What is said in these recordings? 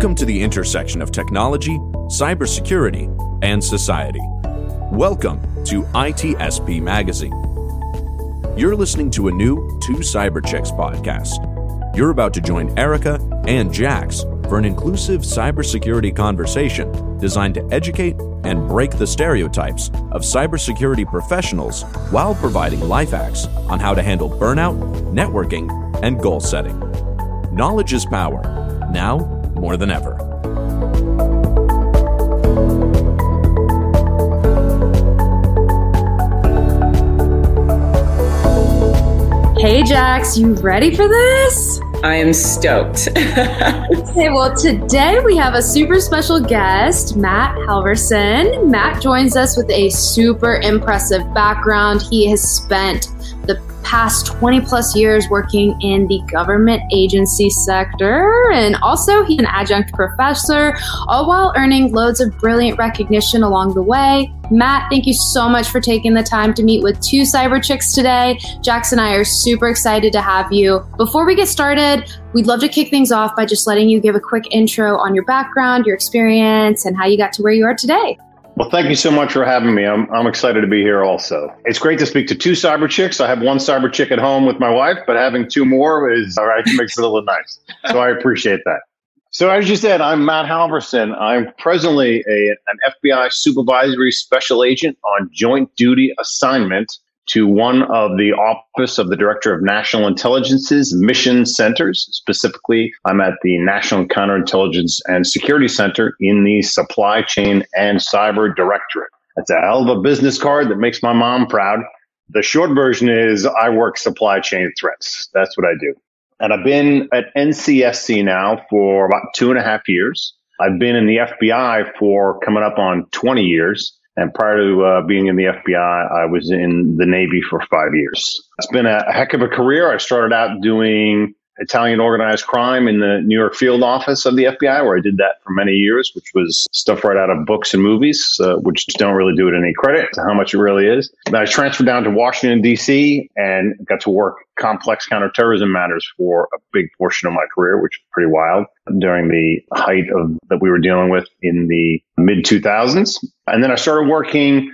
Welcome to the intersection of technology, cybersecurity, and society. Welcome to ITSP Magazine. You're listening to a new Two Cyber Chicks podcast. You're about to join Erica and Jax for an inclusive cybersecurity conversation designed to educate and break the stereotypes of cybersecurity professionals while providing life hacks on how to handle burnout, networking, and goal setting. Knowledge is power, now more than ever. Hey, Jax, you ready for this? I am stoked. okay, well, today we have a super special guest, Matt Halverson. Matt joins us with a super impressive background. He has spent the past 20 plus years working in the government agency sector. And also, he's an adjunct professor, all while earning loads of brilliant recognition along the way. Matt, thank you so much for taking the time to meet with two cyber chicks today. Jax and I are super excited to have you. Before we get started, we'd love to kick things off by just letting you give a quick intro on your background, your experience, and how you got to where you are today. Well, thank you so much for having me. I'm, I'm excited to be here also. It's great to speak to two cyber chicks. I have one cyber chick at home with my wife, but having two more is all right, makes it a little nice. So I appreciate that. So as you said, I'm Matt Halverson. I'm presently a, an FBI supervisory special agent on joint duty assignment to one of the Office of the Director of National Intelligence's mission centers. Specifically, I'm at the National Counterintelligence and Security Center in the Supply Chain and Cyber Directorate. That's a hell of a business card that makes my mom proud. The short version is I work supply chain threats. That's what I do. And I've been at NCSC now for about two and a half years. I've been in the FBI for coming up on 20 years. And prior to uh, being in the FBI, I was in the Navy for five years. It's been a heck of a career. I started out doing Italian organized crime in the New York field office of the FBI, where I did that for many years, which was stuff right out of books and movies, uh, which don't really do it any credit to how much it really is. Then I transferred down to Washington, D.C., and got to work complex counterterrorism matters for a big portion of my career, which was pretty wild during the height of that we were dealing with in the mid 2000s. And then I started working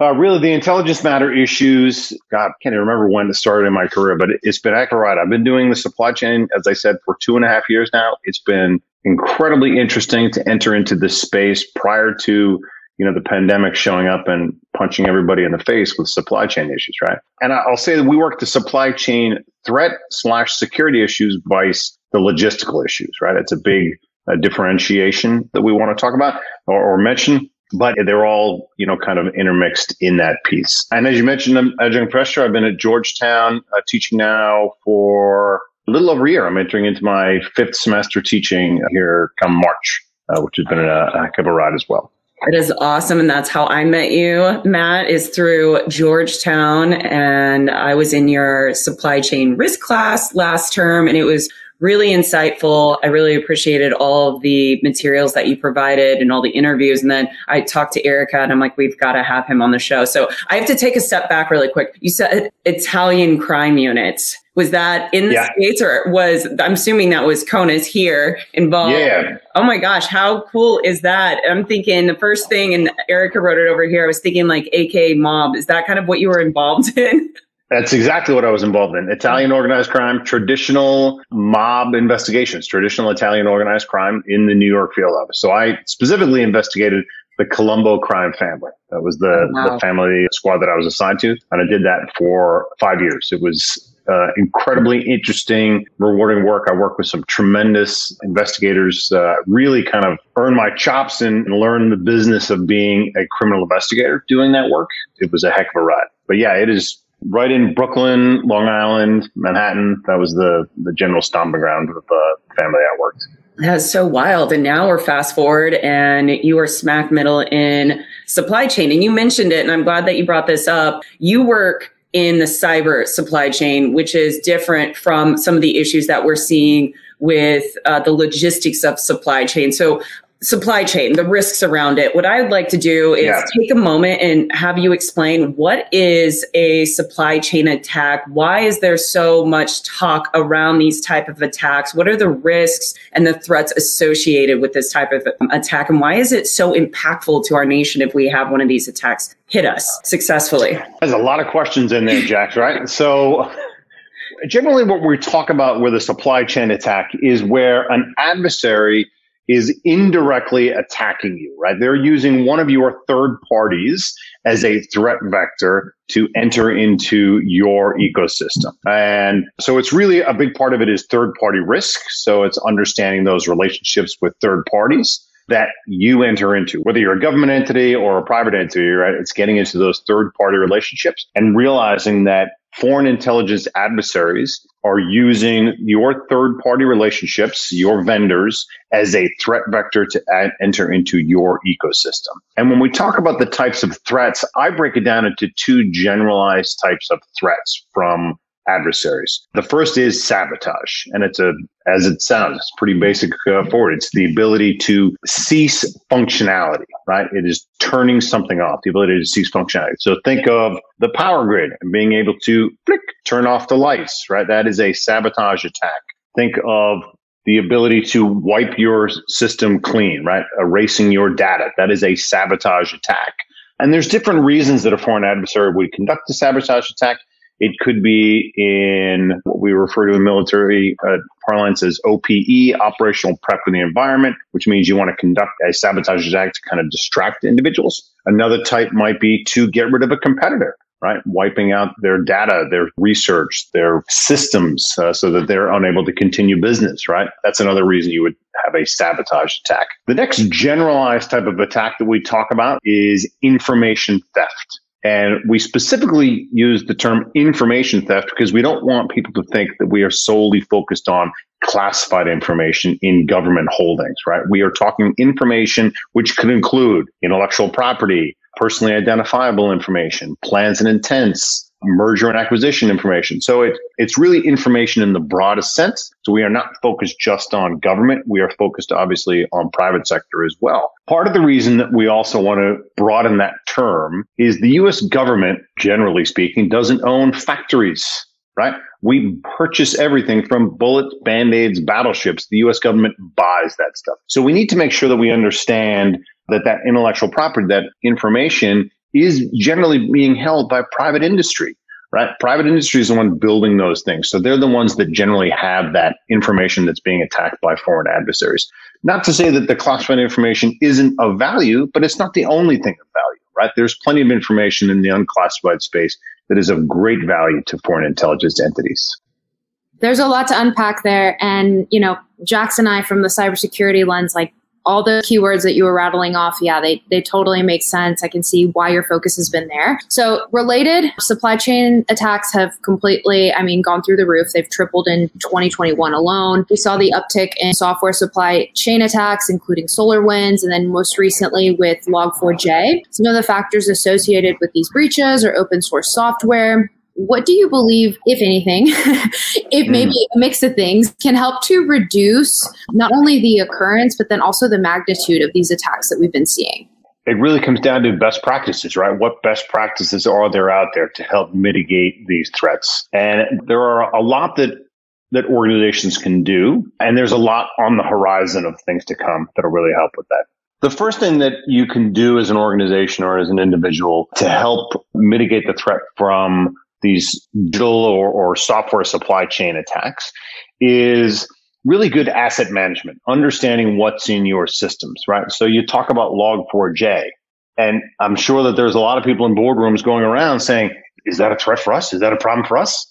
uh, really, the intelligence matter issues. God, I can't even remember when it started in my career, but it, has been accurate. I've been doing the supply chain, as I said, for two and a half years now. It's been incredibly interesting to enter into this space prior to you know the pandemic showing up and punching everybody in the face with supply chain issues, right? And I'll say that we work the supply chain threat slash security issues vice the logistical issues, right? It's a big uh, differentiation that we want to talk about or, or mention but they're all, you know, kind of intermixed in that piece. And as you mentioned, I'm adjunct professor. I've been at Georgetown uh, teaching now for a little over a year. I'm entering into my fifth semester teaching here come March, uh, which has been a, a heck of a ride as well. It is awesome. And that's how I met you, Matt, is through Georgetown. And I was in your supply chain risk class last term, and it was really insightful. I really appreciated all of the materials that you provided and all the interviews. And then I talked to Erica and I'm like, we've got to have him on the show. So I have to take a step back really quick. You said Italian crime units. Was that in the yeah. States or was, I'm assuming that was CONUS here involved? Yeah. Oh my gosh, how cool is that? I'm thinking the first thing, and Erica wrote it over here, I was thinking like AK mob. Is that kind of what you were involved in? That's exactly what I was involved in. Italian organized crime, traditional mob investigations, traditional Italian organized crime in the New York field office. So I specifically investigated the Colombo crime family. That was the, oh, wow. the family squad that I was assigned to. And I did that for five years. It was uh, incredibly interesting, rewarding work. I worked with some tremendous investigators, uh, really kind of earned my chops and, and learn the business of being a criminal investigator doing that work. It was a heck of a ride. But yeah, it is right in Brooklyn, Long Island, Manhattan. That was the the general stomping ground of the family I worked. That's so wild. And now we're fast forward and you are smack middle in supply chain. And you mentioned it, and I'm glad that you brought this up. You work in the cyber supply chain, which is different from some of the issues that we're seeing with uh, the logistics of supply chain. So supply chain, the risks around it. What I'd like to do is yeah. take a moment and have you explain what is a supply chain attack? Why is there so much talk around these type of attacks? What are the risks and the threats associated with this type of um, attack? And why is it so impactful to our nation if we have one of these attacks hit us successfully? There's a lot of questions in there, Jax, right? So generally what we talk about with a supply chain attack is where an adversary is indirectly attacking you, right? They're using one of your third parties as a threat vector to enter into your ecosystem. And so it's really a big part of it is third party risk. So it's understanding those relationships with third parties that you enter into, whether you're a government entity or a private entity, right? It's getting into those third party relationships and realizing that foreign intelligence adversaries are using your third party relationships, your vendors, as a threat vector to add, enter into your ecosystem. And when we talk about the types of threats, I break it down into two generalized types of threats from adversaries. The first is sabotage, and it's a, as it sounds, it's pretty basic uh, for. It's the ability to cease functionality, right? It is turning something off, the ability to cease functionality. So think of the power grid and being able to flick, turn off the lights, right? That is a sabotage attack. Think of the ability to wipe your system clean, right? Erasing your data. That is a sabotage attack. And there's different reasons that a foreign adversary would conduct a sabotage attack. It could be in what we refer to in military uh, parlance as OPE, operational prep for the environment, which means you want to conduct a sabotage attack to kind of distract individuals. Another type might be to get rid of a competitor right? Wiping out their data, their research, their systems uh, so that they're unable to continue business, right? That's another reason you would have a sabotage attack. The next generalized type of attack that we talk about is information theft. And we specifically use the term information theft because we don't want people to think that we are solely focused on classified information in government holdings, right? We are talking information which could include intellectual property, personally identifiable information, plans and intents, merger and acquisition information. So it, it's really information in the broadest sense. So we are not focused just on government. We are focused obviously on private sector as well. Part of the reason that we also want to broaden that term is the US government, generally speaking, doesn't own factories, right? We purchase everything from bullets, band-aids, battleships. The US government buys that stuff. So we need to make sure that we understand that that intellectual property, that information is generally being held by private industry, right? Private industry is the one building those things. So they're the ones that generally have that information that's being attacked by foreign adversaries. Not to say that the classified information isn't of value, but it's not the only thing of value, right? There's plenty of information in the unclassified space that is of great value to foreign intelligence entities. There's a lot to unpack there. And, you know, Jackson and I from the cybersecurity lens, like all the keywords that you were rattling off, yeah, they, they totally make sense. I can see why your focus has been there. So related supply chain attacks have completely, I mean, gone through the roof. They've tripled in 2021 alone. We saw the uptick in software supply chain attacks, including SolarWinds, and then most recently with Log4j. Some of the factors associated with these breaches are open source software, what do you believe, if anything, if hmm. maybe a mix of things can help to reduce not only the occurrence, but then also the magnitude of these attacks that we've been seeing? It really comes down to best practices, right? What best practices are there out there to help mitigate these threats? And there are a lot that that organizations can do, and there's a lot on the horizon of things to come that'll really help with that. The first thing that you can do as an organization or as an individual to help mitigate the threat from these digital or, or software supply chain attacks is really good asset management, understanding what's in your systems, right? So you talk about log4j, and I'm sure that there's a lot of people in boardrooms going around saying, is that a threat for us? Is that a problem for us?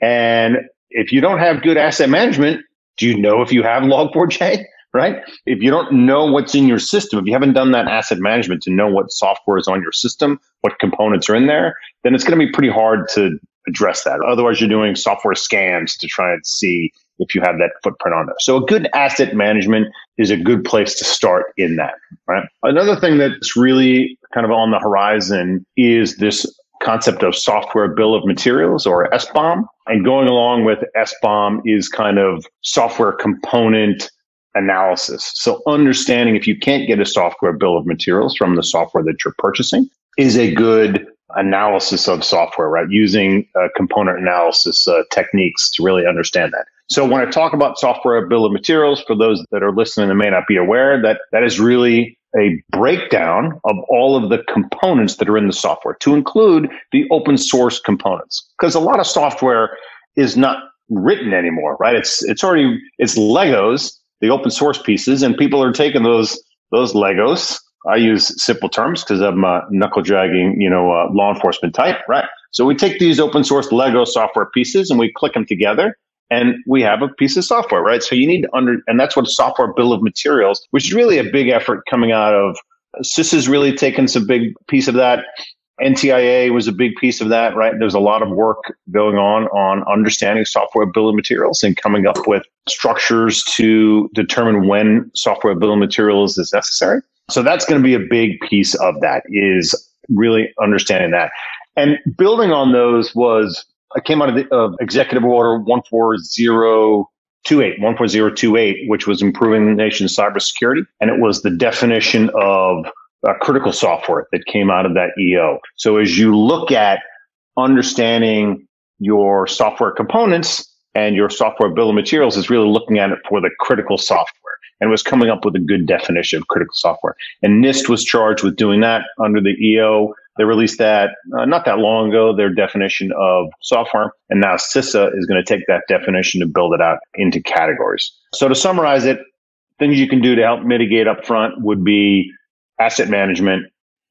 And if you don't have good asset management, do you know if you have log4j? Right? If you don't know what's in your system, if you haven't done that asset management to know what software is on your system, what components are in there, then it's going to be pretty hard to address that. Otherwise, you're doing software scans to try and see if you have that footprint on there. So a good asset management is a good place to start in that, right? Another thing that's really kind of on the horizon is this concept of software bill of materials or SBOM. And going along with SBOM is kind of software component analysis. So understanding if you can't get a software bill of materials from the software that you're purchasing is a good analysis of software, right? Using uh, component analysis uh, techniques to really understand that. So when I talk about software bill of materials, for those that are listening and may not be aware, that that is really a breakdown of all of the components that are in the software to include the open source components. Because a lot of software is not written anymore, right? It's it's already it's Legos, the open source pieces, and people are taking those those Legos. I use simple terms because I'm a knuckle dragging, you know, uh, law enforcement type, right? So we take these open source Lego software pieces and we click them together and we have a piece of software, right? So you need to under, and that's what software bill of materials, which is really a big effort coming out of CISA has really taken some big piece of that. NTIA was a big piece of that, right? There's a lot of work going on on understanding software bill of materials and coming up with structures to determine when software bill of materials is necessary. So that's going to be a big piece of that is really understanding that. And building on those was I came out of the uh, executive order 14028, 14028, which was improving the nation's cybersecurity. And it was the definition of uh, critical software that came out of that EO. So as you look at understanding your software components and your software bill of materials is really looking at it for the critical software and was coming up with a good definition of critical software. And NIST was charged with doing that under the EO. They released that uh, not that long ago, their definition of software. And now CISA is going to take that definition to build it out into categories. So to summarize it, things you can do to help mitigate upfront would be asset management,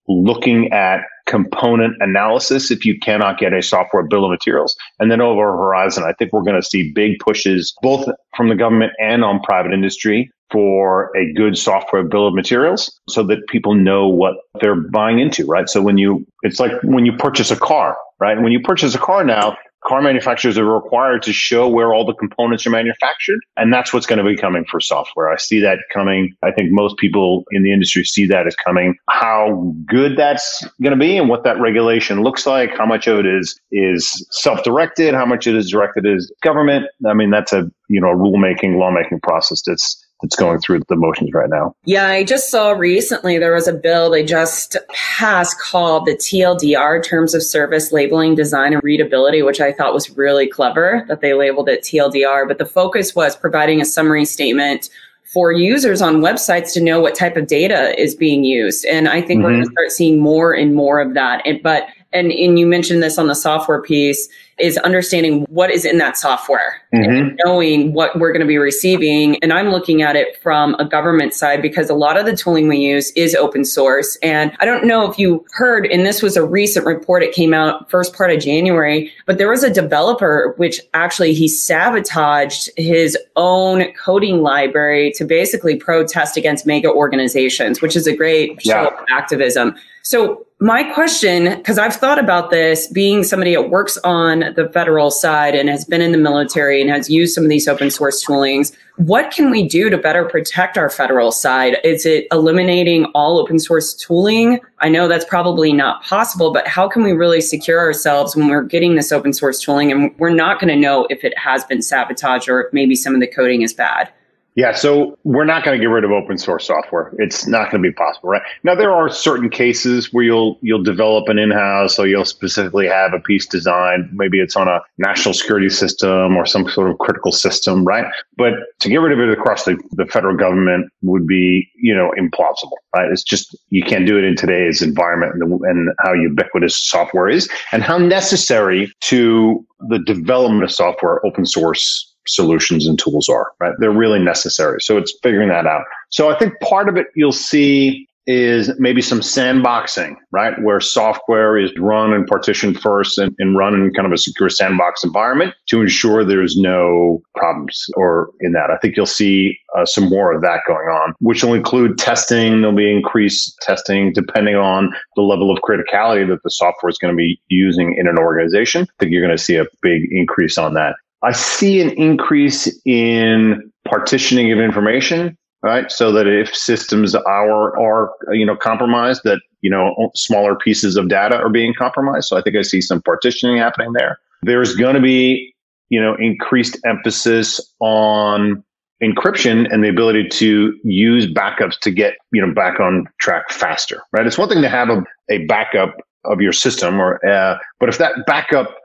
looking at component analysis if you cannot get a software bill of materials. And then over horizon, I think we're going to see big pushes both from the government and on private industry for a good software bill of materials so that people know what they're buying into, right? So when you, it's like when you purchase a car, right? When you purchase a car now, car manufacturers are required to show where all the components are manufactured. And that's what's going to be coming for software. I see that coming. I think most people in the industry see that as coming. How good that's going to be and what that regulation looks like, how much of it is, is self-directed, how much it is directed as government. I mean, that's a, you know, a rulemaking, lawmaking process that's that's going through the motions right now. Yeah, I just saw recently there was a bill they just passed called the TLDR Terms of Service Labeling Design and Readability, which I thought was really clever that they labeled it TLDR. But the focus was providing a summary statement for users on websites to know what type of data is being used. And I think mm-hmm. we're going to start seeing more and more of that. And, but and, and you mentioned this on the software piece is understanding what is in that software mm-hmm. and knowing what we're going to be receiving. And I'm looking at it from a government side because a lot of the tooling we use is open source. And I don't know if you heard, and this was a recent report, it came out first part of January, but there was a developer which actually he sabotaged his own coding library to basically protest against mega organizations, which is a great show of activism. So my question, because I've thought about this being somebody that works on the federal side and has been in the military and has used some of these open source toolings, what can we do to better protect our federal side? Is it eliminating all open source tooling? I know that's probably not possible, but how can we really secure ourselves when we're getting this open source tooling and we're not going to know if it has been sabotaged or if maybe some of the coding is bad? Yeah, so we're not going to get rid of open source software. It's not going to be possible, right? Now there are certain cases where you'll you'll develop an in-house so you'll specifically have a piece designed. Maybe it's on a national security system or some sort of critical system, right? But to get rid of it across the, the federal government would be, you know, implausible, right? It's just you can't do it in today's environment and, the, and how ubiquitous software is and how necessary to the development of software open source solutions and tools are, right? They're really necessary. So it's figuring that out. So I think part of it you'll see is maybe some sandboxing, right? Where software is run and partitioned first and, and, run in kind of a secure sandbox environment to ensure there's no problems or in that. I think you'll see uh, some more of that going on, which will include testing. There'll be increased testing depending on the level of criticality that the software is going to be using in an organization. I think you're going to see a big increase on that. I see an increase in partitioning of information, right? So that if systems are are you know compromised, that you know smaller pieces of data are being compromised. So I think I see some partitioning happening there. There's going to be you know increased emphasis on encryption and the ability to use backups to get you know back on track faster right it's one thing to have a, a backup of your system or uh, but if that backup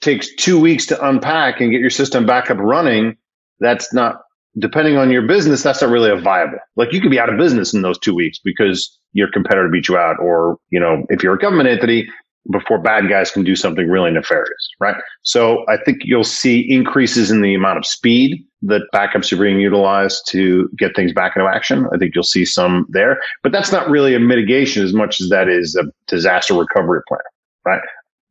takes two weeks to unpack and get your system back up running that's not depending on your business that's not really a viable like you could be out of business in those two weeks because your competitor beat you out or you know if you're a government entity before bad guys can do something really nefarious, right? So I think you'll see increases in the amount of speed that backups are being utilized to get things back into action. I think you'll see some there, but that's not really a mitigation as much as that is a disaster recovery plan, right?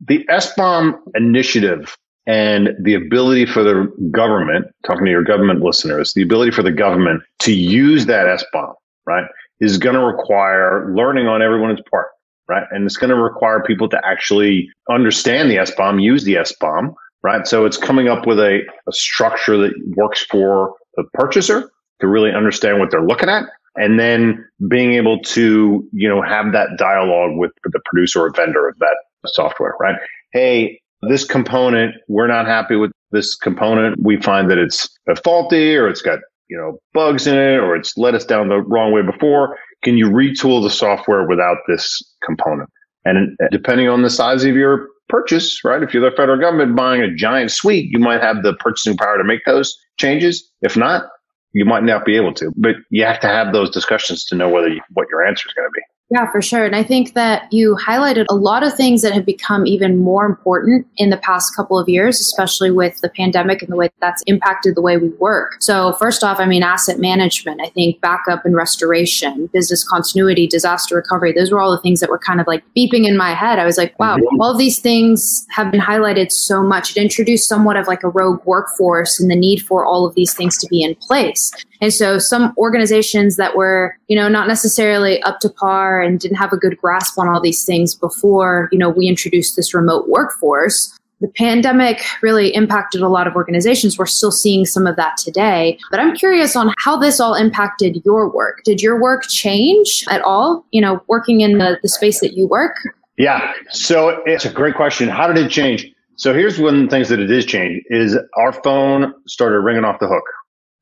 The SBOM initiative and the ability for the government, talking to your government listeners, the ability for the government to use that SBOM, right, is going to require learning on everyone's part right? And it's going to require people to actually understand the SBOM, use the SBOM, right? So it's coming up with a, a structure that works for the purchaser to really understand what they're looking at. And then being able to, you know, have that dialogue with the producer or vendor of that software, right? Hey, this component, we're not happy with this component. We find that it's faulty or it's got, you know, bugs in it or it's led us down the wrong way before can you retool the software without this component? And depending on the size of your purchase, right? If you're the federal government buying a giant suite, you might have the purchasing power to make those changes. If not, you might not be able to. But you have to have those discussions to know whether you, what your answer is going to be. Yeah, for sure. And I think that you highlighted a lot of things that have become even more important in the past couple of years, especially with the pandemic and the way that's impacted the way we work. So, first off, I mean, asset management, I think backup and restoration, business continuity, disaster recovery, those were all the things that were kind of like beeping in my head. I was like, wow, mm-hmm. all of these things have been highlighted so much. It introduced somewhat of like a rogue workforce and the need for all of these things to be in place. And so some organizations that were, you know, not necessarily up to par and didn't have a good grasp on all these things before, you know, we introduced this remote workforce. The pandemic really impacted a lot of organizations. We're still seeing some of that today. But I'm curious on how this all impacted your work. Did your work change at all, you know, working in the, the space that you work? Yeah. So it's a great question. How did it change? So here's one of the things that it is change is our phone started ringing off the hook,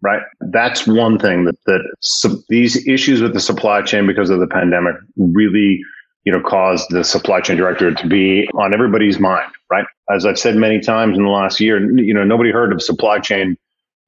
right? That's one thing that, that su- these issues with the supply chain because of the pandemic really, you know, caused the supply chain director to be on everybody's mind, right? As I've said many times in the last year, you know, nobody heard of supply chain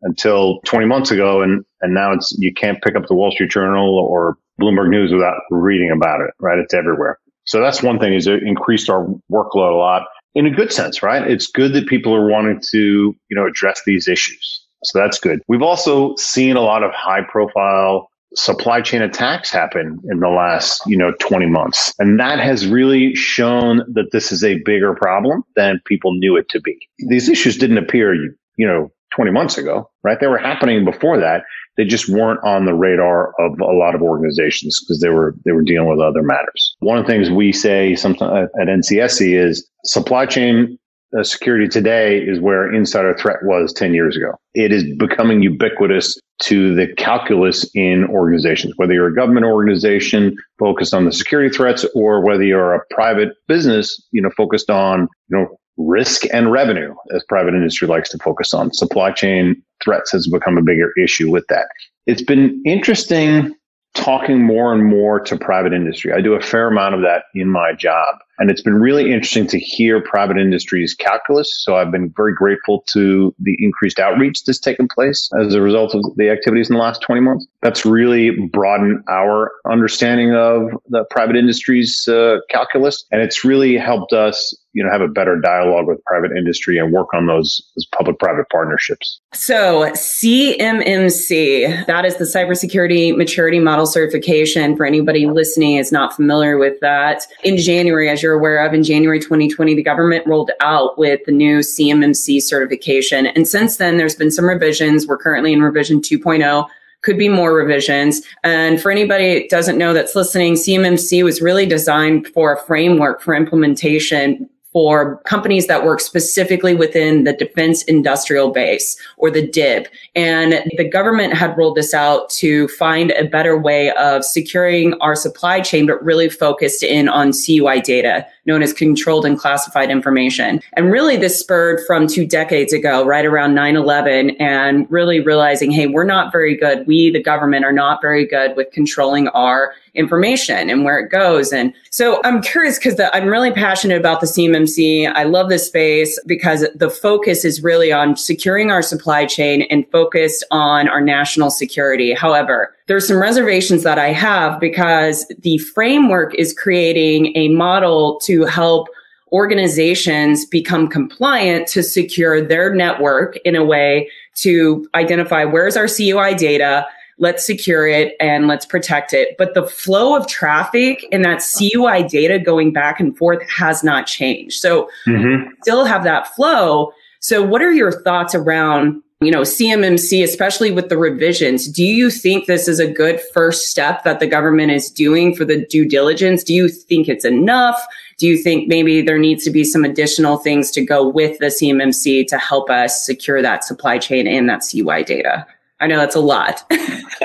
until 20 months ago. And, and now it's, you can't pick up the Wall Street Journal or Bloomberg News without reading about it, right? It's everywhere. So that's one thing is it increased our workload a lot in a good sense, right? It's good that people are wanting to, you know, address these issues. So that's good. We've also seen a lot of high profile supply chain attacks happen in the last, you know, 20 months. And that has really shown that this is a bigger problem than people knew it to be. These issues didn't appear, you know, 20 months ago, right? They were happening before that. They just weren't on the radar of a lot of organizations because they were they were dealing with other matters. One of the things we say sometimes at NCSC is supply chain Uh, security today is where insider threat was 10 years ago. It is becoming ubiquitous to the calculus in organizations, whether you're a government organization focused on the security threats or whether you're a private business, you know, focused on, you know, risk and revenue as private industry likes to focus on. Supply chain threats has become a bigger issue with that. It's been interesting talking more and more to private industry. I do a fair amount of that in my job. And it's been really interesting to hear private industry's calculus. So I've been very grateful to the increased outreach that's taken place as a result of the activities in the last 20 months. That's really broadened our understanding of the private industry's uh, calculus. And it's really helped us you know have a better dialogue with private industry and work on those, those public-private partnerships. So CMMC, that is the Cybersecurity Maturity Model Certification. For anybody listening is not familiar with that, in January, as you're aware of, in January 2020, the government rolled out with the new CMMC certification, and since then there's been some revisions. We're currently in revision 2.0 could be more revisions. And for anybody that doesn't know that's listening, CMMC was really designed for a framework for implementation for companies that work specifically within the defense industrial base or the DIB. And the government had rolled this out to find a better way of securing our supply chain, but really focused in on CUI data. Known as controlled unclassified information. And really this spurred from two decades ago, right around 9-11 and really realizing, hey, we're not very good. We, the government, are not very good with controlling our information and where it goes. And so I'm curious because I'm really passionate about the CMMC. I love this space because the focus is really on securing our supply chain and focused on our national security. However, there's some reservations that I have because the framework is creating a model to help organizations become compliant to secure their network in a way to identify where's our CUI data, let's secure it and let's protect it. But the flow of traffic and that CUI data going back and forth has not changed. So mm-hmm. still have that flow. So what are your thoughts around you know, CMMC, especially with the revisions, do you think this is a good first step that the government is doing for the due diligence? Do you think it's enough? Do you think maybe there needs to be some additional things to go with the CMMC to help us secure that supply chain and that CUI data? I know that's a lot.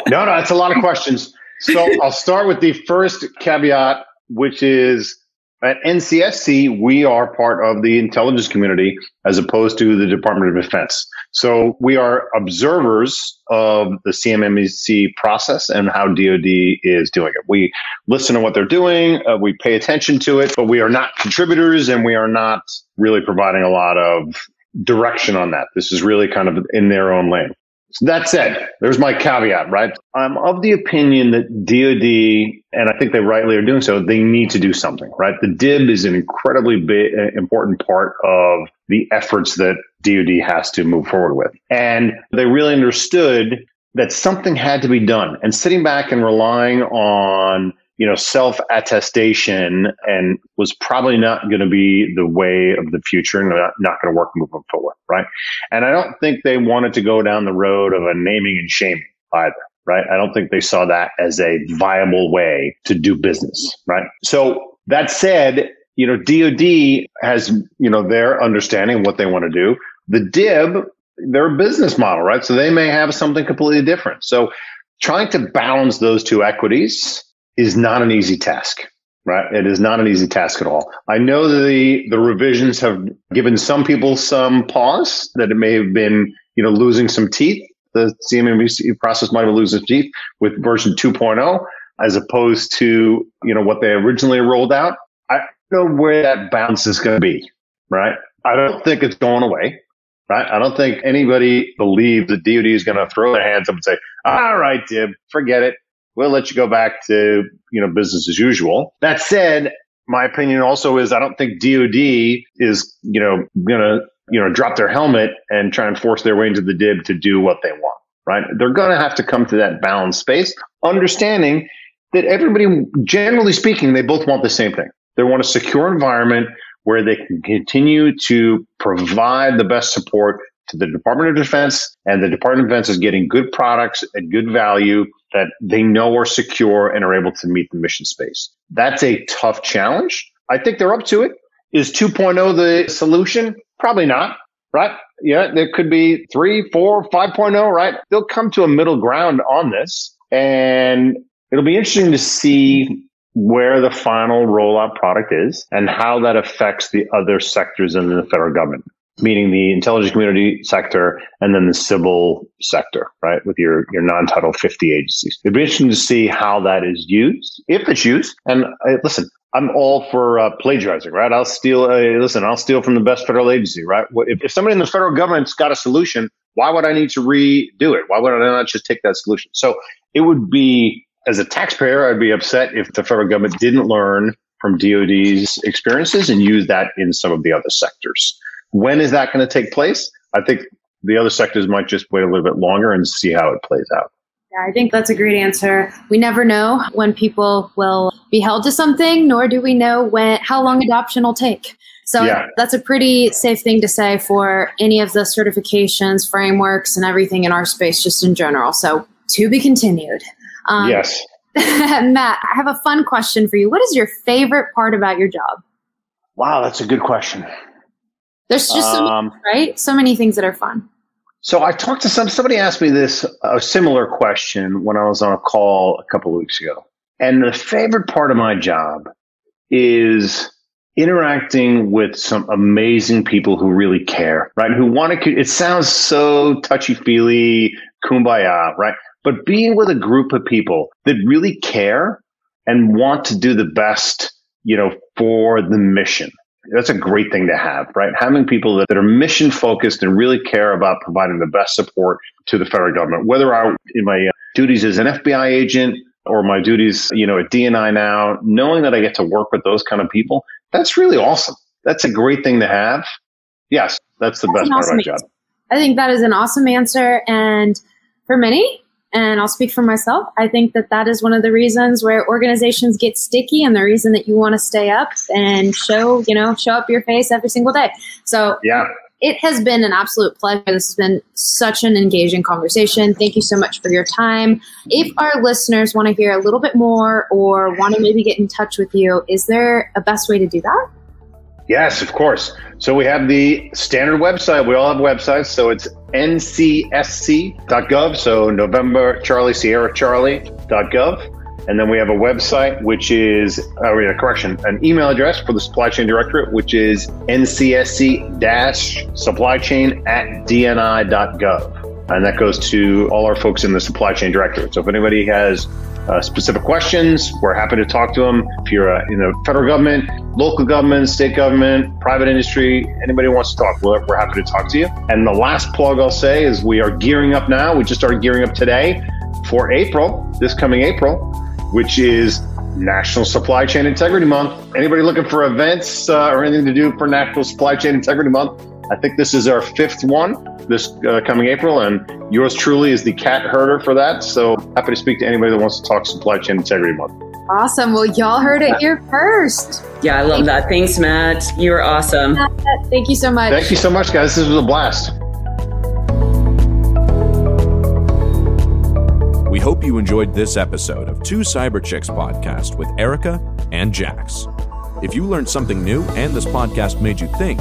no, no, it's a lot of questions. So I'll start with the first caveat, which is at NCSC, we are part of the intelligence community as opposed to the Department of Defense. So we are observers of the CMMC process and how DoD is doing it. We listen to what they're doing, uh, we pay attention to it, but we are not contributors and we are not really providing a lot of direction on that. This is really kind of in their own lane. So that said, there's my caveat, right? I'm of the opinion that DoD, and I think they rightly are doing so, they need to do something, right? The DIB is an incredibly big, uh, important part of the efforts that DoD has to move forward with. And they really understood that something had to be done. And sitting back and relying on you know, self attestation and was probably not going to be the way of the future and not, not going to work moving forward. Right. And I don't think they wanted to go down the road of a naming and shaming either. Right. I don't think they saw that as a viable way to do business. Right. So that said, you know, DOD has, you know, their understanding of what they want to do. The DIB, they're business model, right? So they may have something completely different. So trying to balance those two equities is not an easy task, right? It is not an easy task at all. I know the the revisions have given some people some pause that it may have been, you know, losing some teeth. The CMMC process might have losing teeth with version 2.0 as opposed to, you know, what they originally rolled out. I don't know where that bounce is going to be, right? I don't think it's going away. Right? I don't think anybody believes that DoD is going to throw their hands up and say, "All right, Dib, forget it we'll let you go back to, you know, business as usual. That said, my opinion also is I don't think DOD is, you know, going to, you know, drop their helmet and try and force their way into the DIB to do what they want, right? They're going to have to come to that balanced space, understanding that everybody, generally speaking, they both want the same thing. They want a secure environment where they can continue to provide the best support to the Department of Defense, and the Department of Defense is getting good products at good value that they know are secure and are able to meet the mission space. That's a tough challenge. I think they're up to it. Is 2.0 the solution? Probably not, right? Yeah, there could be 3, 4, 5.0, right? They'll come to a middle ground on this. And it'll be interesting to see where the final rollout product is and how that affects the other sectors in the federal government meaning the intelligence community sector and then the civil sector, right? With your, your non-title 50 agencies. It'd be interesting to see how that is used, if it's used. And uh, listen, I'm all for uh, plagiarizing, right? I'll steal, uh, listen, I'll steal from the best federal agency, right? If, if somebody in the federal government's got a solution, why would I need to redo it? Why would I not just take that solution? So it would be, as a taxpayer, I'd be upset if the federal government didn't learn from DoD's experiences and use that in some of the other sectors. When is that going to take place? I think the other sectors might just wait a little bit longer and see how it plays out. Yeah, I think that's a great answer. We never know when people will be held to something, nor do we know when how long adoption will take. So yeah. that's a pretty safe thing to say for any of the certifications, frameworks, and everything in our space, just in general. So to be continued. Um, yes. Matt, I have a fun question for you. What is your favorite part about your job? Wow, that's a good question. There's just so many, um, right? So many things that are fun. So I talked to some somebody asked me this a similar question when I was on a call a couple of weeks ago. And the favorite part of my job is interacting with some amazing people who really care, right? Who want to, it sounds so touchy feely, kumbaya, right? But being with a group of people that really care and want to do the best, you know, for the mission. That's a great thing to have, right? Having people that, that are mission focused and really care about providing the best support to the federal government, whether I, in my uh, duties as an FBI agent or my duties, you know, at DNI now, knowing that I get to work with those kind of people, that's really awesome. That's a great thing to have. Yes, that's the that's best part of my job. I think that is an awesome answer. And for many, and I'll speak for myself, I think that that is one of the reasons where organizations get sticky and the reason that you want to stay up and show, you know, show up your face every single day. So, yeah. It has been an absolute pleasure. This has been such an engaging conversation. Thank you so much for your time. If our listeners want to hear a little bit more or want to maybe get in touch with you, is there a best way to do that? Yes, of course. So we have the standard website. We all have websites. So it's ncsc.gov. So November Charlie Sierra Charlie.gov. And then we have a website, which is, uh, a correction, an email address for the supply chain directorate, which is ncsc supply chain at dni.gov. And that goes to all our folks in the supply chain directorate. So if anybody has uh, specific questions, we're happy to talk to them. If you're uh, in the federal government, local government, state government, private industry, anybody who wants to talk, we're, we're happy to talk to you. And the last plug I'll say is we are gearing up now. We just started gearing up today for April, this coming April, which is National Supply Chain Integrity Month. Anybody looking for events uh, or anything to do for National Supply Chain Integrity Month? I think this is our fifth one this uh, coming April, and yours truly is the cat herder for that. So happy to speak to anybody that wants to talk supply chain integrity month. Awesome. Well, y'all heard it here first. Yeah, I love Thank that. Thanks, Matt. You're awesome. Thank you so much. Thank you so much, guys. This was a blast. We hope you enjoyed this episode of Two Cyber Chicks podcast with Erica and Jax. If you learned something new and this podcast made you think,